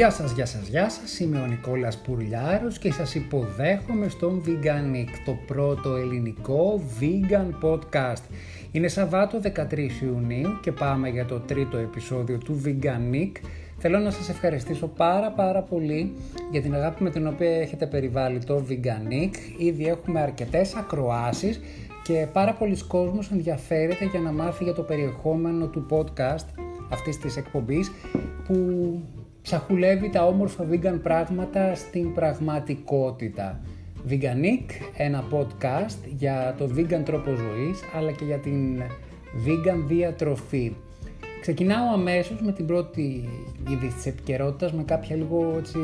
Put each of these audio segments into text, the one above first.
Γεια σας, γεια σας, γεια σας. Είμαι ο Νικόλας Πουρλιάρος και σας υποδέχομαι στον Veganic, το πρώτο ελληνικό vegan podcast. Είναι Σαββάτο 13 Ιουνίου και πάμε για το τρίτο επεισόδιο του Veganic. Θέλω να σας ευχαριστήσω πάρα πάρα πολύ για την αγάπη με την οποία έχετε περιβάλει το Veganic. Ήδη έχουμε αρκετές ακροάσεις και πάρα πολλοί κόσμος ενδιαφέρεται για να μάθει για το περιεχόμενο του podcast αυτής της εκπομπής που ψαχουλεύει τα όμορφα vegan πράγματα στην πραγματικότητα. Veganic, ένα podcast για το vegan τρόπο ζωής αλλά και για την vegan διατροφή. Ξεκινάω αμέσως με την πρώτη είδη της επικαιρότητας με κάποια λίγο έτσι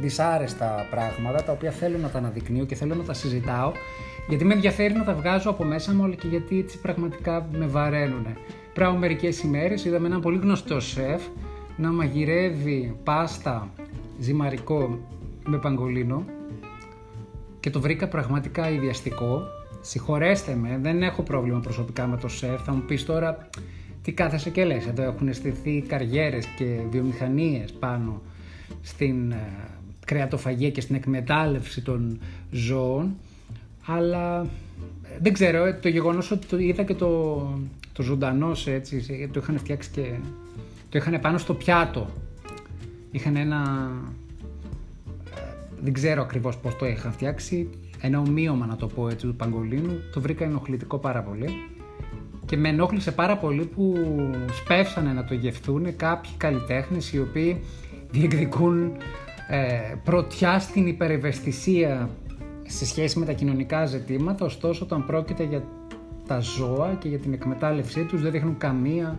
δυσάρεστα πράγματα τα οποία θέλω να τα αναδεικνύω και θέλω να τα συζητάω γιατί με ενδιαφέρει να τα βγάζω από μέσα μου αλλά και γιατί έτσι πραγματικά με βαραίνουν. Πριν από μερικές ημέρες είδαμε έναν πολύ γνωστό σεφ να μαγειρεύει πάστα ζυμαρικό με παγκολίνο και το βρήκα πραγματικά ιδιαστικό. Συγχωρέστε με, δεν έχω πρόβλημα προσωπικά με το σεφ. Θα μου πεις τώρα τι κάθεσαι και λες. Εδώ έχουν στηθεί καριέρες και βιομηχανίες πάνω στην ε, κρεατοφαγία και στην εκμετάλλευση των ζώων. Αλλά ε, δεν ξέρω, ε, το γεγονός ότι το είδα και το, το ζωντανός έτσι, το είχαν φτιάξει και το είχαν πάνω στο πιάτο. Είχαν ένα... Ε, δεν ξέρω ακριβώς πώς το είχαν φτιάξει. Ένα ομοίωμα να το πω έτσι του παγκολίνου. Το βρήκα ενοχλητικό πάρα πολύ. Και με ενόχλησε πάρα πολύ που σπεύσανε να το γευθούν κάποιοι καλλιτέχνες οι οποίοι διεκδικούν ε, πρωτιά στην υπερευαισθησία σε σχέση με τα κοινωνικά ζητήματα, ωστόσο όταν πρόκειται για τα ζώα και για την εκμετάλλευσή τους δεν δείχνουν καμία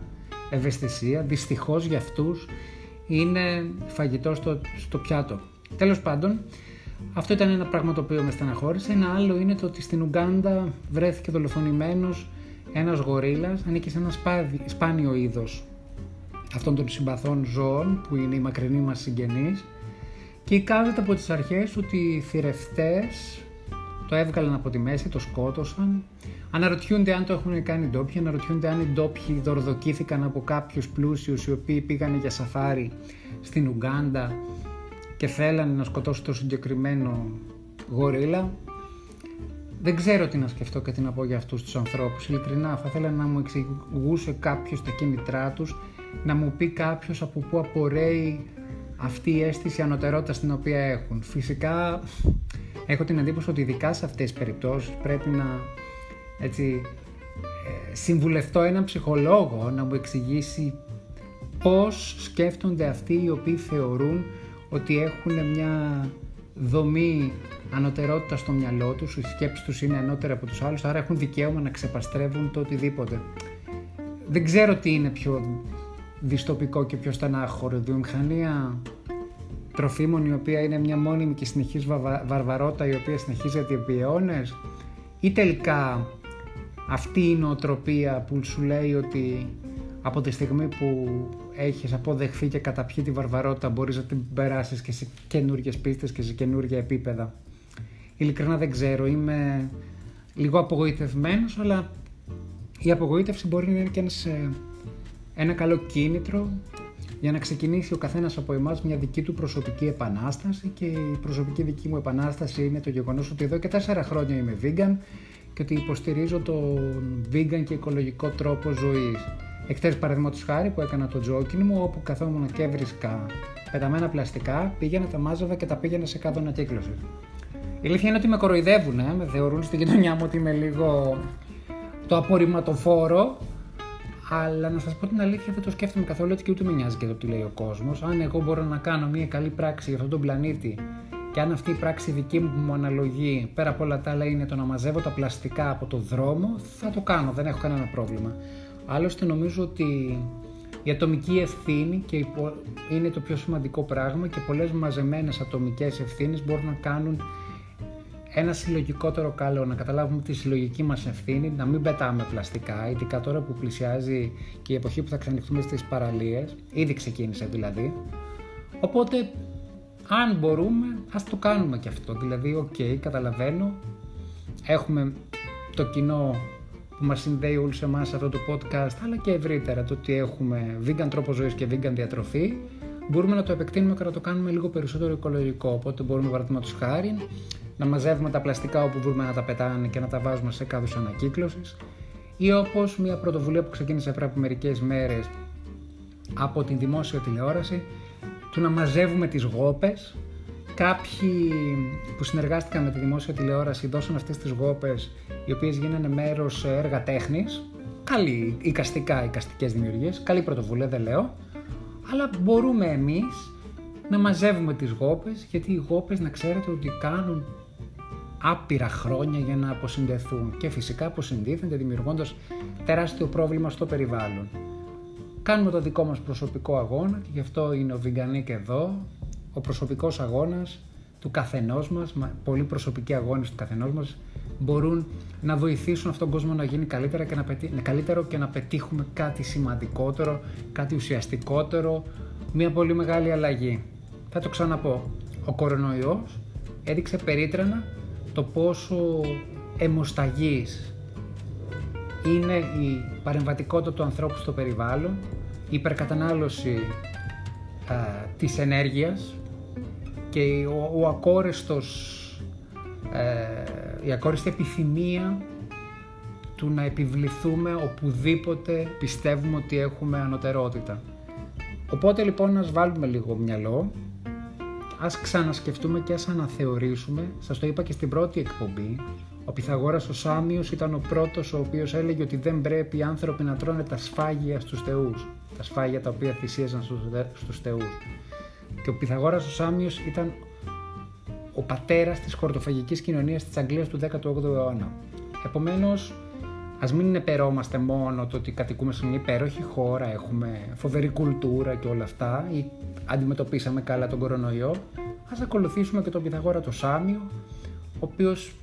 ευαισθησία, δυστυχώς για αυτούς είναι φαγητό στο, στο πιάτο. Τέλος πάντων, αυτό ήταν ένα πράγμα το οποίο με στεναχώρησε. Ένα άλλο είναι το ότι στην Ουγκάντα βρέθηκε δολοφονημένος ένας γορίλας, ανήκει σε ένα σπάνιο είδος αυτών των συμπαθών ζώων που είναι οι μακρινοί μας συγγενείς και εικάζεται από τις αρχές ότι οι θηρευτές το έβγαλαν από τη μέση, το σκότωσαν. Αναρωτιούνται αν το έχουν κάνει οι ντόπιοι, αναρωτιούνται αν οι ντόπιοι δορδοκήθηκαν από κάποιους πλούσιους οι οποίοι πήγαν για σαφάρι στην Ουγκάντα και θέλανε να σκοτώσουν το συγκεκριμένο γορίλα. Δεν ξέρω τι να σκεφτώ και τι να πω για αυτούς τους ανθρώπους. Ειλικρινά θα ήθελα να μου εξηγούσε κάποιος τα κίνητρά τους, να μου πει κάποιος από πού απορρέει αυτή η αίσθηση ανωτερότητας την οποία έχουν. Φυσικά έχω την εντύπωση ότι ειδικά σε αυτές τις περιπτώσεις πρέπει να έτσι, ε, συμβουλευτώ έναν ψυχολόγο να μου εξηγήσει πώς σκέφτονται αυτοί οι οποίοι θεωρούν ότι έχουν μια δομή ανωτερότητα στο μυαλό τους, οι σκέψεις τους είναι ανώτερα από τους άλλους, άρα έχουν δικαίωμα να ξεπαστρεύουν το οτιδήποτε. Δεν ξέρω τι είναι πιο δυστοπικό και πιο στενάχωρο. Η βιομηχανία τροφίμων η οποία είναι μια μόνιμη και συνεχής βαρβαρότητα η οποία συνεχίζεται επί αιώνες ή τελικά αυτή η νοοτροπία που σου λέει ότι από τη στιγμή που έχεις αποδεχθεί και καταπιεί τη βαρβαρότητα μπορείς να την περάσεις και σε καινούργιες πίστες και σε καινούργια επίπεδα. Ειλικρινά δεν ξέρω, είμαι λίγο απογοητευμένος αλλά η απογοήτευση μπορεί να είναι και ε, ένα καλό κίνητρο για να ξεκινήσει ο καθένας από εμάς μια δική του προσωπική επανάσταση και η προσωπική δική μου επανάσταση είναι το γεγονός ότι εδώ και τέσσερα χρόνια είμαι vegan και ότι υποστηρίζω τον vegan και οικολογικό τρόπο ζωής. Εκτές παραδείγματος χάρη που έκανα το τζόκιν μου όπου καθόμουν και έβρισκα πεταμένα πλαστικά, πήγαινα, τα μάζευα και τα πήγαινα σε κάτω ανακύκλωση. Η αλήθεια είναι ότι με κοροϊδεύουν, με θεωρούν στην κοινωνιά μου ότι είμαι λίγο το απορριμματοφόρο αλλά να σας πω την αλήθεια, δεν το σκέφτομαι καθόλου έτσι και ούτε με νοιάζει και το τι λέει ο κόσμος. Αν εγώ μπορώ να κάνω μια καλή πράξη για αυτόν τον πλανήτη και αν αυτή η πράξη δική μου που μου αναλογεί πέρα από όλα τα άλλα είναι το να μαζεύω τα πλαστικά από το δρόμο, θα το κάνω, δεν έχω κανένα πρόβλημα. Άλλωστε νομίζω ότι η ατομική ευθύνη και είναι το πιο σημαντικό πράγμα και πολλές μαζεμένες ατομικές ευθύνες μπορούν να κάνουν ένα συλλογικότερο καλό, να καταλάβουμε τη συλλογική μας ευθύνη, να μην πετάμε πλαστικά, ειδικά τώρα που πλησιάζει και η εποχή που θα ξανοιχτούμε στις παραλίες, ήδη ξεκίνησε δηλαδή. Οπότε, αν μπορούμε, ας το κάνουμε και αυτό. Δηλαδή, OK, okay, καταλαβαίνω, έχουμε το κοινό που μας συνδέει όλους εμάς σε αυτό το podcast, αλλά και ευρύτερα το ότι έχουμε vegan τρόπο ζωής και vegan διατροφή, μπορούμε να το επεκτείνουμε και να το κάνουμε λίγο περισσότερο οικολογικό. Οπότε μπορούμε, παραδείγματος χάρη, να μαζεύουμε τα πλαστικά όπου μπορούμε να τα πετάνε και να τα βάζουμε σε κάδους ανακύκλωσης. Ή όπως μια πρωτοβουλία που ξεκίνησε πριν από μερικές μέρες από την δημόσια τηλεόραση, του να μαζεύουμε τις γόπες. Κάποιοι που συνεργάστηκαν με τη δημόσια τηλεόραση δώσαν αυτές τις γόπες οι οποίες γίνανε μέρος έργα τέχνης. Καλή οικαστικά, οικαστικές δημιουργίες, καλή πρωτοβουλία δεν λέω, αλλά μπορούμε εμείς να μαζεύουμε τις γόπες γιατί οι γόπες να ξέρετε ότι κάνουν άπειρα χρόνια για να αποσυνδεθούν και φυσικά αποσυνδύθονται δημιουργώντας τεράστιο πρόβλημα στο περιβάλλον. Κάνουμε το δικό μας προσωπικό αγώνα και γι' αυτό είναι ο Βιγκανίκ εδώ, ο προσωπικός αγώνας του καθενός μας, πολύ προσωπικοί αγώνες του καθενός μας, μπορούν να βοηθήσουν αυτόν τον κόσμο να γίνει καλύτερα και να καλύτερο και να πετύχουμε κάτι σημαντικότερο, κάτι ουσιαστικότερο, μια πολύ μεγάλη αλλαγή. Θα το ξαναπώ, ο κορονοϊός έδειξε περίτρανα το πόσο αιμοσταγής είναι η παρεμβατικότητα του ανθρώπου στο περιβάλλον, η υπερκατανάλωση α, της ενέργειας και ο, ο ακόριστος, ε, η ακόριστη επιθυμία του να επιβληθούμε οπουδήποτε πιστεύουμε ότι έχουμε ανωτερότητα. Οπότε λοιπόν ας βάλουμε λίγο μυαλό, ας ξανασκεφτούμε και ας αναθεωρήσουμε, σας το είπα και στην πρώτη εκπομπή, ο Πυθαγόρας ο Σάμιος ήταν ο πρώτος ο οποίος έλεγε ότι δεν πρέπει οι άνθρωποι να τρώνε τα σφάγια στους θεούς, τα σφάγια τα οποία θυσίαζαν στους θεούς. Και ο Πυθαγόρας ο Σάμιος ήταν ο πατέρας της χορτοφαγικής κοινωνίας της Αγγλίας του 18ου αιώνα. Επομένως, ας μην επερόμαστε μόνο το ότι κατοικούμε σε μια υπέροχη χώρα, έχουμε φοβερή κουλτούρα και όλα αυτά ή αντιμετωπίσαμε καλά τον κορονοϊό, ας ακολουθήσουμε και τον Πυθαγόρα το Σάμιο, ο οποίος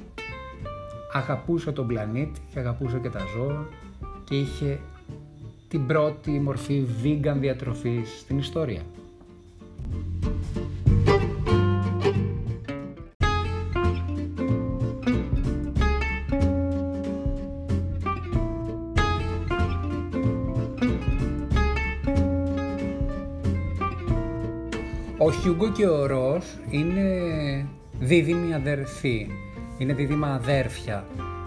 αγαπούσε τον πλανήτη και αγαπούσε και τα ζώα και είχε την πρώτη μορφή vegan διατροφής στην ιστορία. Ο Χιούγκο και ο Ρος είναι δίδυμοι αδερφοί είναι δίδυμα αδέρφια,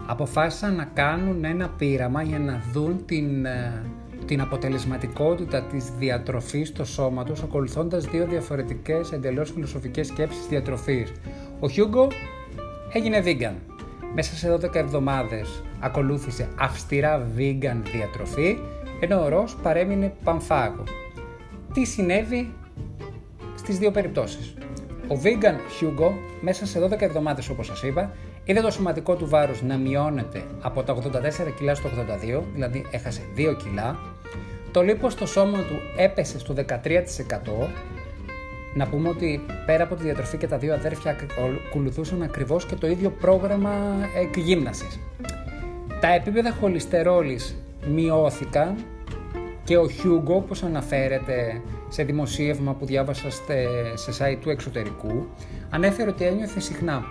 αποφάσισαν να κάνουν ένα πείραμα για να δουν την, ε, την αποτελεσματικότητα της διατροφής στο σώμα τους ακολουθώντας δύο διαφορετικές εντελώς φιλοσοφικές σκέψεις διατροφής. Ο Χιούγκο έγινε vegan. Μέσα σε 12 εβδομάδες ακολούθησε αυστηρά vegan διατροφή, ενώ ο Ρος παρέμεινε πανφάγο. Τι συνέβη; Στις δύο περιπτώσεις. Ο vegan Hugo μέσα σε 12 εβδομάδες όπως σας είπα είδε το σωματικό του βάρος να μειώνεται από τα 84 κιλά στο 82, δηλαδή έχασε 2 κιλά. Το λίπος στο σώμα του έπεσε στο 13%. Να πούμε ότι πέρα από τη διατροφή και τα δύο αδέρφια ακολουθούσαν ακριβώς και το ίδιο πρόγραμμα εκγύμνασης. Τα επίπεδα χολυστερόλης μειώθηκαν και ο Χιούγκο, όπως αναφέρεται σε δημοσίευμα που διάβασα σε site του εξωτερικού, ανέφερε ότι ένιωθε συχνά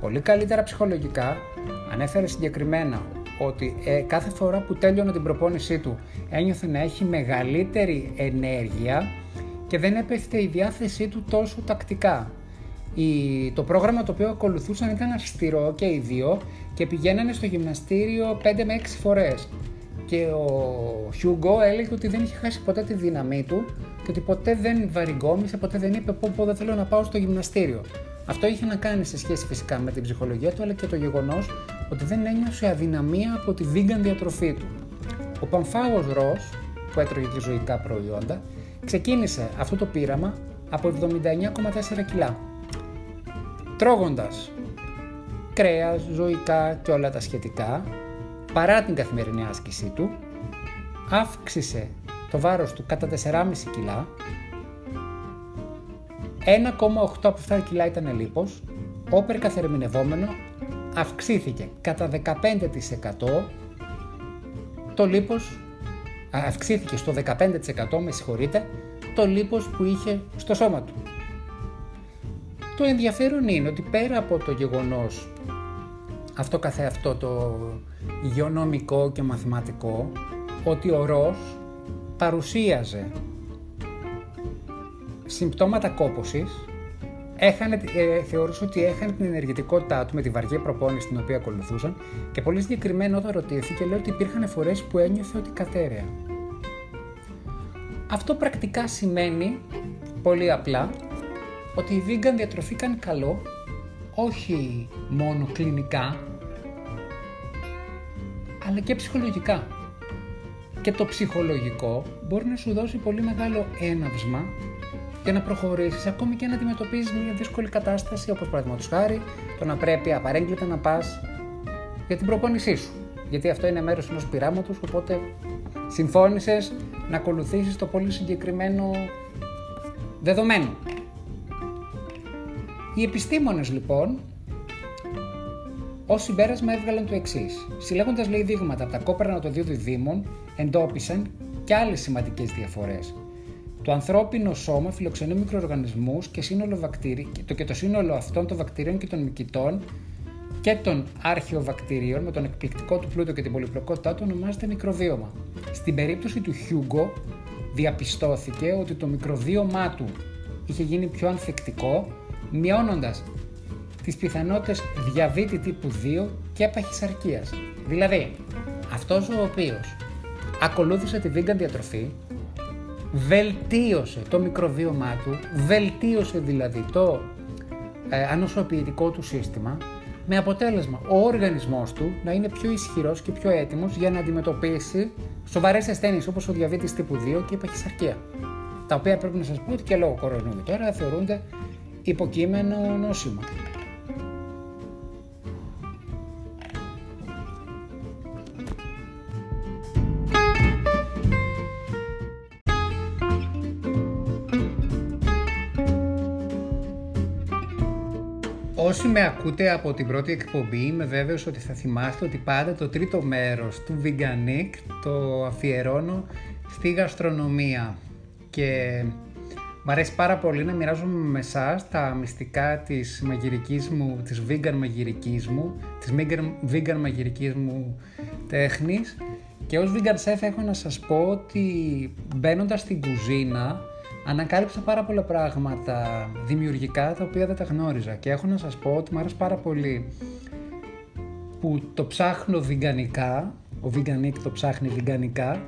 πολύ καλύτερα ψυχολογικά, ανέφερε συγκεκριμένα ότι ε, κάθε φορά που τέλειωνε την προπόνησή του ένιωθε να έχει μεγαλύτερη ενέργεια και δεν έπεφτε η διάθεσή του τόσο τακτικά. Η, το πρόγραμμα το οποίο ακολουθούσαν ήταν αυστηρό και οι δύο και πηγαίνανε στο γυμναστήριο 5 με 6 φορές και ο Χιούγκο έλεγε ότι δεν είχε χάσει ποτέ τη δύναμή του και ότι ποτέ δεν βαριγκόμισε, ποτέ δεν είπε πω, πω δεν θέλω να πάω στο γυμναστήριο. Αυτό είχε να κάνει σε σχέση φυσικά με την ψυχολογία του αλλά και το γεγονός ότι δεν ένιωσε αδυναμία από τη vegan διατροφή του. Ο Παμφάγο Ρος, που έτρωγε και ζωικά προϊόντα, ξεκίνησε αυτό το πείραμα από 79,4 κιλά. Τρώγοντας κρέας, ζωικά και όλα τα σχετικά, παρά την καθημερινή άσκησή του, αύξησε το βάρος του κατά 4,5 κιλά, 1,8 από αυτά κιλά ήταν λίπος, όπερ καθερμινευόμενο αυξήθηκε κατά 15% το λίπος, αυξήθηκε στο 15% με συγχωρείτε, το λίπος που είχε στο σώμα του. Το ενδιαφέρον είναι ότι πέρα από το γεγονός αυτό καθεαυτό το υγειονομικό και μαθηματικό ότι ο Ρος παρουσίαζε συμπτώματα κόπωσης, έχανε, ε, θεωρούσε ότι έχανε την ενεργητικότητά του με τη βαργή προπόνηση την οποία ακολουθούσαν και πολύ συγκεκριμένα όταν ρωτήθηκε λέει ότι υπήρχαν φορές που ένιωθε ότι κατέρεα. Αυτό πρακτικά σημαίνει, πολύ απλά, ότι οι vegan διατροφή κάνει καλό, όχι μόνο κλινικά, αλλά και ψυχολογικά. Και το ψυχολογικό μπορεί να σου δώσει πολύ μεγάλο έναυσμα για να προχωρήσεις, ακόμη και να αντιμετωπίζεις μια δύσκολη κατάσταση, όπως παραδείγματος χάρη, το να πρέπει απαρέγκλητα να πας για την προπόνησή σου. Γιατί αυτό είναι μέρος ενός πειράματος, οπότε συμφώνησες να ακολουθήσεις το πολύ συγκεκριμένο δεδομένο. Οι επιστήμονες λοιπόν Ω συμπέρασμα έβγαλαν το εξής. Συλλέγοντας λέει δείγματα από τα κόπερνα των δύο διδήμων, εντόπισαν και άλλες σημαντικές διαφορές. Το ανθρώπινο σώμα φιλοξενεί μικροοργανισμούς και, σύνολο βακτήρι, το, και το σύνολο αυτών των βακτηρίων και των μυκητών και των αρχαιοβακτηρίων με τον εκπληκτικό του πλούτο και την πολυπλοκότητά του ονομάζεται μικροβίωμα. Στην περίπτωση του Χιούγκο διαπιστώθηκε ότι το μικροβίωμά του είχε γίνει πιο ανθεκτικό, μειώνοντας τις πιθανότητες διαβήτη τύπου 2 και παχυσαρκίας. Δηλαδή, αυτός ο οποίος ακολούθησε τη vegan διατροφή, βελτίωσε το μικροβίωμά του, βελτίωσε δηλαδή το ε, ανοσοποιητικό του σύστημα, με αποτέλεσμα ο οργανισμός του να είναι πιο ισχυρός και πιο έτοιμος για να αντιμετωπίσει σοβαρές ασθένειες όπως ο διαβήτης τύπου 2 και η παχυσαρκία. Τα οποία πρέπει να σας πω ότι και λόγω κορονοϊού τώρα θεωρούνται υποκείμενο νόσημα. Όσοι με ακούτε από την πρώτη εκπομπή είμαι βέβαιος ότι θα θυμάστε ότι πάντα το τρίτο μέρος του Veganic το αφιερώνω στη γαστρονομία. Και μου αρέσει πάρα πολύ να μοιράζομαι με εσάς τα μυστικά της μαγειρικής μου, της vegan μαγειρικής μου, της vegan μαγειρικής μου τέχνης. Και ως vegan chef έχω να σας πω ότι μπαίνοντας στην κουζίνα ανακάλυψα πάρα πολλά πράγματα δημιουργικά τα οποία δεν τα γνώριζα και έχω να σας πω ότι μου αρέσει πάρα πολύ που το ψάχνω βιγκανικά, ο Veganic το ψάχνει βιγκανικά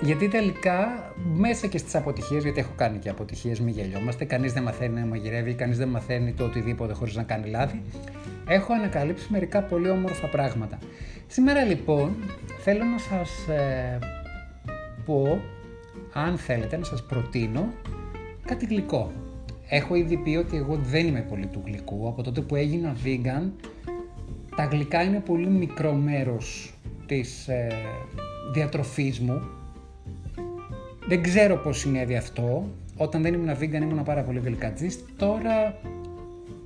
γιατί τελικά μέσα και στις αποτυχίες, γιατί έχω κάνει και αποτυχίες, μη γελιόμαστε, κανείς δεν μαθαίνει να μαγειρεύει, κανείς δεν μαθαίνει το οτιδήποτε χωρίς να κάνει λάθη, έχω ανακαλύψει μερικά πολύ όμορφα πράγματα. Σήμερα λοιπόν θέλω να σας ε, πω αν θέλετε να σας προτείνω κάτι γλυκό. Έχω ήδη πει ότι εγώ δεν είμαι πολύ του γλυκού. Από τότε που έγινα vegan, τα γλυκά είναι πολύ μικρό μέρος της ε, διατροφής μου. Δεν ξέρω πώς συνέβη αυτό. Όταν δεν ήμουν vegan ήμουν πάρα πολύ γλυκατζής. Τώρα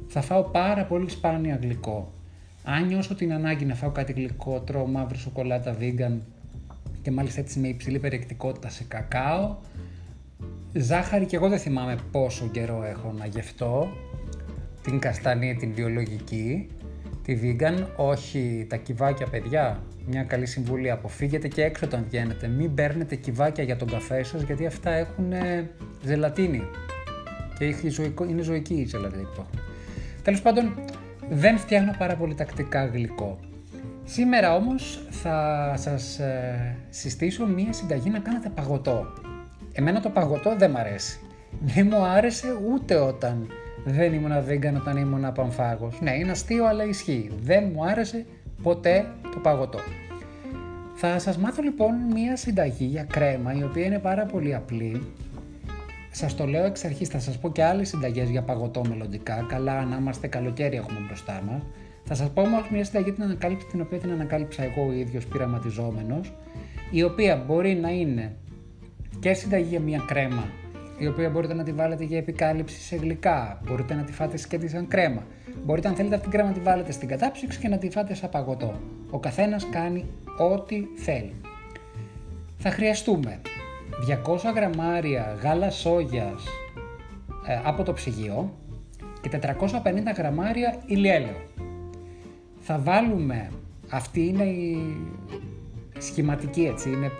θα φάω πάρα πολύ σπάνια γλυκό. Αν νιώσω την ανάγκη να φάω κάτι γλυκό, τρώω μαύρη σοκολάτα vegan και μάλιστα έτσι με υψηλή περιεκτικότητα σε κακάο. Ζάχαρη και εγώ δεν θυμάμαι πόσο καιρό έχω να γευτώ. Την καστανή, την βιολογική, τη vegan, όχι τα κυβάκια παιδιά. Μια καλή συμβουλή, αποφύγετε και έξω όταν βγαίνετε. Μην παίρνετε κυβάκια για τον καφέ σας γιατί αυτά έχουν ζελατίνη. Και είναι ζωική η ζελατίνη που έχουν. Τέλος πάντων, δεν φτιάχνω πάρα πολύ τακτικά γλυκό. Σήμερα όμως θα σας ε, συστήσω μία συνταγή να κάνετε παγωτό. Εμένα το παγωτό δεν μ' αρέσει. Δεν μου άρεσε ούτε όταν δεν ήμουν vegan, όταν ήμουν πανφάγος. Ναι, είναι αστείο αλλά ισχύει. Δεν μου άρεσε ποτέ το παγωτό. Θα σας μάθω λοιπόν μία συνταγή για κρέμα η οποία είναι πάρα πολύ απλή. Σας το λέω εξ αρχής, θα σας πω και άλλες συνταγές για παγωτό μελλοντικά. Καλά να είμαστε καλοκαίρι έχουμε μπροστά μας. Θα σας πω όμως μια συνταγή την ανακάλυψη την οποία την ανακάλυψα εγώ ο ίδιος πειραματιζόμενος, η οποία μπορεί να είναι και συνταγή για μια κρέμα, η οποία μπορείτε να τη βάλετε για επικάλυψη σε γλυκά, μπορείτε να τη φάτε σκέτη σαν κρέμα. Μπορείτε αν θέλετε αυτή την κρέμα να τη βάλετε στην κατάψυξη και να τη φάτε σαν παγωτό. Ο καθένας κάνει ό,τι θέλει. Θα χρειαστούμε 200 γραμμάρια γάλα σόγιας ε, από το ψυγείο και 450 γραμμάρια ηλιέλαιο θα βάλουμε, αυτή είναι η σχηματική έτσι, είναι ε,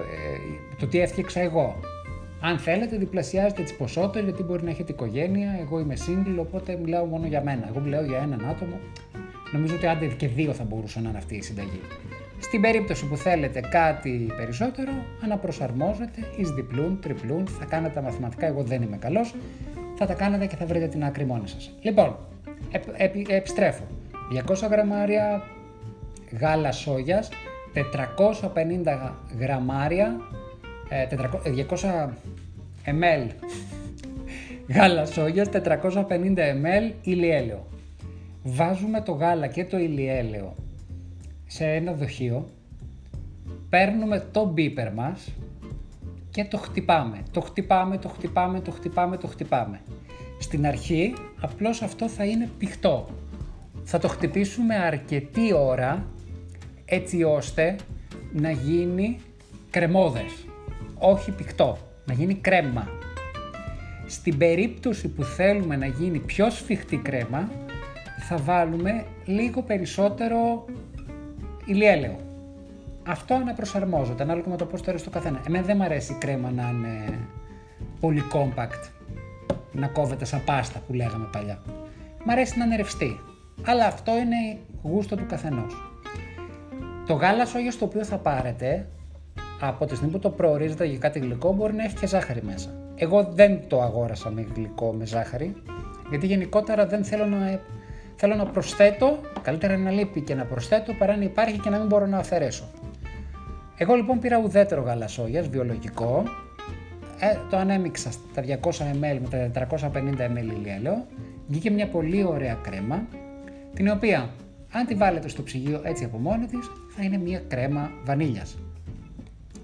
το τι έφτιαξα εγώ. Αν θέλετε, διπλασιάζετε τις ποσότητες γιατί μπορεί να έχετε οικογένεια. Εγώ είμαι single, οπότε μιλάω μόνο για μένα. Εγώ μιλάω για έναν άτομο. Νομίζω ότι άντε και δύο θα μπορούσαν να είναι αυτή η συνταγή. Στην περίπτωση που θέλετε κάτι περισσότερο, αναπροσαρμόζετε εις διπλούν, τριπλούν, θα κάνετε τα μαθηματικά, εγώ δεν είμαι καλός, θα τα κάνετε και θα βρείτε την άκρη μόνοι σας. Λοιπόν, επιστρέφω. 200 γραμμάρια γάλα σόγιας, 450 γραμμάρια, 200 ml γάλα σόγιας, 450 ml ηλιέλαιο. Βάζουμε το γάλα και το ηλιέλαιο σε ένα δοχείο, παίρνουμε το μπίπερ μας και το χτυπάμε. Το χτυπάμε, το χτυπάμε, το χτυπάμε, το χτυπάμε. Στην αρχή απλώς αυτό θα είναι πηχτό. Θα το χτυπήσουμε αρκετή ώρα έτσι ώστε να γίνει κρεμόδες, όχι πηχτό, να γίνει κρέμα. Στην περίπτωση που θέλουμε να γίνει πιο σφιχτή κρέμα, θα βάλουμε λίγο περισσότερο ηλιέλαιο. Αυτό αναπροσαρμόζεται ανάλογα με το πώς το αρέσει το καθένα. Εμένα δεν μου αρέσει η κρέμα να είναι πολύ compact, να κόβεται σαν πάστα που λέγαμε παλιά. Μ' αρέσει να είναι ρευστή. Αλλά αυτό είναι γούστο του καθενός. Το γάλα σόγια το οποίο θα πάρετε, από τη στιγμή που το προορίζετε για κάτι γλυκό, μπορεί να έχει και ζάχαρη μέσα. Εγώ δεν το αγόρασα με γλυκό με ζάχαρη, γιατί γενικότερα δεν θέλω να Θέλω να προσθέτω, καλύτερα να λείπει και να προσθέτω παρά να υπάρχει και να μην μπορώ να αφαιρέσω. Εγώ λοιπόν πήρα ουδέτερο γάλα σόγιας, βιολογικό, ε, το ανέμιξα στα 200 ml με τα 450 ml ηλιέλαιο, βγήκε μια πολύ ωραία κρέμα, την οποία αν τη βάλετε στο ψυγείο έτσι από μόνη της, θα είναι μια κρέμα βανίλιας.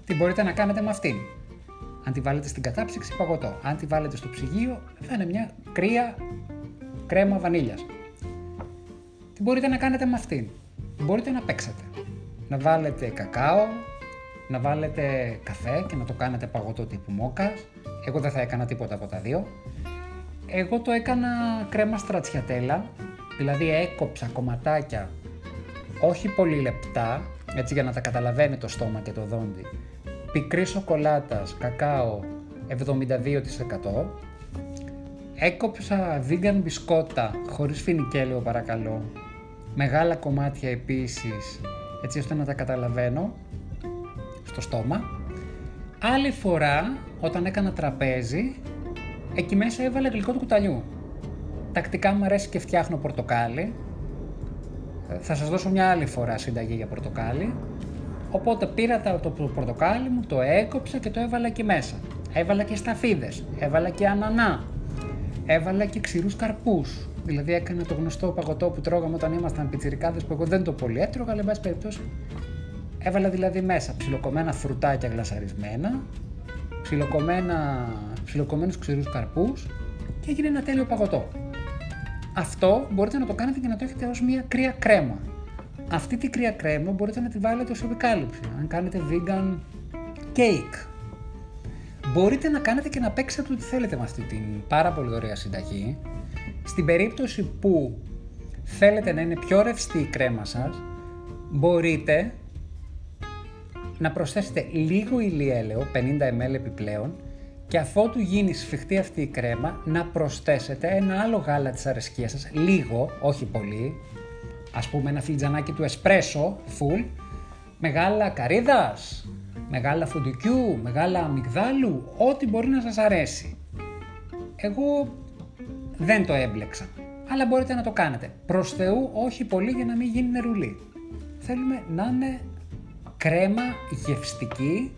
Τι μπορείτε να κάνετε με αυτήν; Αν τη βάλετε στην κατάψυξη, παγωτό. Αν τη βάλετε στο ψυγείο, θα είναι μια κρύα κρέμα βανίλιας. Τι μπορείτε να κάνετε με αυτήν; Μπορείτε να παίξετε. Να βάλετε κακάο, να βάλετε καφέ και να το κάνετε παγωτό τύπου μόκας. Εγώ δεν θα έκανα τίποτα από τα δύο. Εγώ το έκανα κρέμα στρατσιατέλα, δηλαδή έκοψα κομματάκια όχι πολύ λεπτά, έτσι για να τα καταλαβαίνει το στόμα και το δόντι. Πικρή σοκολάτας, κακάο 72%. Έκοψα vegan μπισκότα χωρίς φινικέλαιο παρακαλώ, μεγάλα κομμάτια επίσης, έτσι ώστε να τα καταλαβαίνω στο στόμα. Άλλη φορά, όταν έκανα τραπέζι, εκεί μέσα έβαλε γλυκό του κουταλιού. Τακτικά μου αρέσει και φτιάχνω πορτοκάλι. Θα σας δώσω μια άλλη φορά συνταγή για πορτοκάλι. Οπότε πήρα το πορτοκάλι μου, το έκοψα και το έβαλα εκεί μέσα. Έβαλα και σταφίδες, έβαλα και ανανά, έβαλα και ξηρούς καρπούς, Δηλαδή έκανε το γνωστό παγωτό που τρώγαμε όταν ήμασταν πιτσιρικάδες που εγώ δεν το πολύ έτρωγα, αλλά εν πάση περιπτώσει έβαλα δηλαδή μέσα ψιλοκομμένα φρουτάκια γλασαρισμένα, ψιλοκομμένα, ψιλοκομμένους ξηρούς καρπούς και έγινε ένα τέλειο παγωτό. Αυτό μπορείτε να το κάνετε και να το έχετε ως μια κρύα κρέμα. Αυτή τη κρύα κρέμα μπορείτε να τη βάλετε ως επικάλυψη, αν κάνετε vegan cake. Μπορείτε να κάνετε και να παίξετε ό,τι θέλετε με αυτή την πάρα πολύ ωραία συνταγή στην περίπτωση που θέλετε να είναι πιο ρευστή η κρέμα σας, μπορείτε να προσθέσετε λίγο ηλιέλαιο, 50 ml επιπλέον, και αφότου γίνει σφιχτή αυτή η κρέμα, να προσθέσετε ένα άλλο γάλα της αρεσκίας σας, λίγο, όχι πολύ, ας πούμε ένα φλιτζανάκι του εσπρέσο, full, μεγάλα καρύδας, μεγάλα φουντουκιού, μεγάλα αμυγδάλου, ό,τι μπορεί να σας αρέσει. Εγώ δεν το έμπλεξα. Αλλά μπορείτε να το κάνετε. Προς Θεού όχι πολύ για να μην γίνει νερουλί. Θέλουμε να είναι κρέμα γευστική,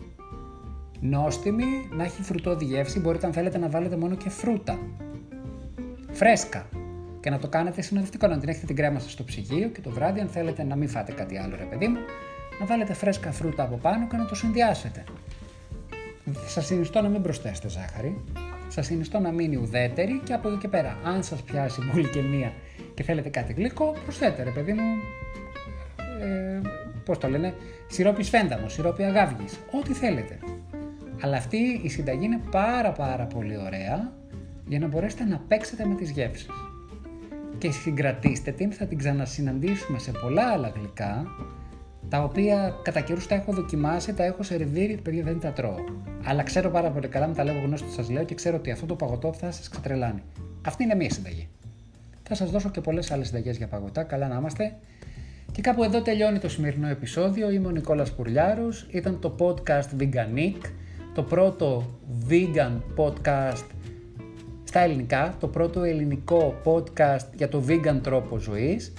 νόστιμη, να έχει φρουτόδη γεύση. Μπορείτε αν θέλετε να βάλετε μόνο και φρούτα. Φρέσκα. Και να το κάνετε συνοδευτικό, να την έχετε την κρέμα σας στο ψυγείο και το βράδυ αν θέλετε να μην φάτε κάτι άλλο ρε παιδί μου, να βάλετε φρέσκα φρούτα από πάνω και να το συνδυάσετε. Σας συνιστώ να μην προσθέσετε ζάχαρη, Σας συνιστώ να μείνει ουδέτερη και από εδώ και πέρα, αν σας πιάσει μία και θέλετε κάτι γλυκό, προσθέτε ρε παιδί μου, ε, πώς το λένε, σιρόπι σφένταμο, σιρόπι αγάβγης, ό,τι θέλετε. Αλλά αυτή η συνταγή είναι πάρα πάρα πολύ ωραία για να μπορέσετε να παίξετε με τις γεύσεις. Και συγκρατήστε την, θα την ξανασυναντήσουμε σε πολλά άλλα γλυκά τα οποία κατά καιρούς τα έχω δοκιμάσει, τα έχω σερβίρει, παιδιά δεν τα τρώω. Αλλά ξέρω πάρα πολύ καλά, με τα λέγω γνώστο σας λέω και ξέρω ότι αυτό το παγωτό θα σας ξετρελάνει. Αυτή είναι μία συνταγή. Θα σας δώσω και πολλές άλλες συνταγές για παγωτά. Καλά να είμαστε. Και κάπου εδώ τελειώνει το σημερινό επεισόδιο. Είμαι ο Νικόλας Πουρλιάρος. Ήταν το podcast Veganic, το πρώτο vegan podcast στα ελληνικά, το πρώτο ελληνικό podcast για το vegan τρόπο ζωής.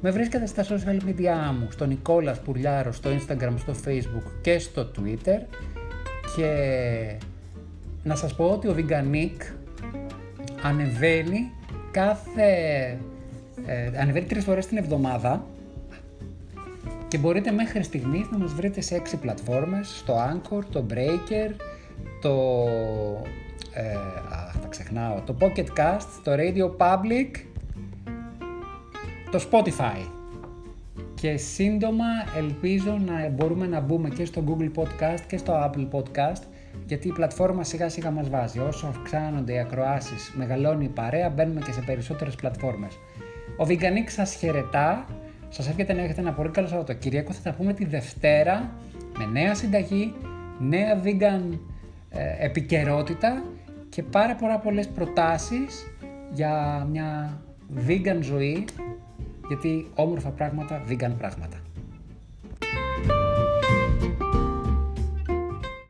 Με βρίσκεται στα social media μου, στο Νικόλας Πουρλιάρο, στο Instagram, στο Facebook και στο Twitter. Και να σας πω ότι ο Veganic ανεβαίνει κάθε... Ε, ανεβαίνει τρεις φορές την εβδομάδα και μπορείτε μέχρι στιγμής να μας βρείτε σε έξι πλατφόρμες, στο Anchor, το Breaker, το... Ε, αχ, τα ξεχνάω, το Pocket Cast, το Radio Public, το Spotify. Και σύντομα ελπίζω να μπορούμε να μπούμε και στο Google Podcast και στο Apple Podcast γιατί η πλατφόρμα σιγά σιγά μας βάζει. Όσο αυξάνονται οι ακροάσεις, μεγαλώνει η παρέα, μπαίνουμε και σε περισσότερες πλατφόρμες. Ο Veganic σας χαιρετά Σας εύχεται να έχετε ένα πολύ καλό Σαββατοκύριακο. Θα τα πούμε τη Δευτέρα με νέα συνταγή, νέα vegan ε, επικαιρότητα και πάρα πολλά πολλές προτάσεις για μια vegan ζωή γιατί όμορφα πράγματα, vegan πράγματα.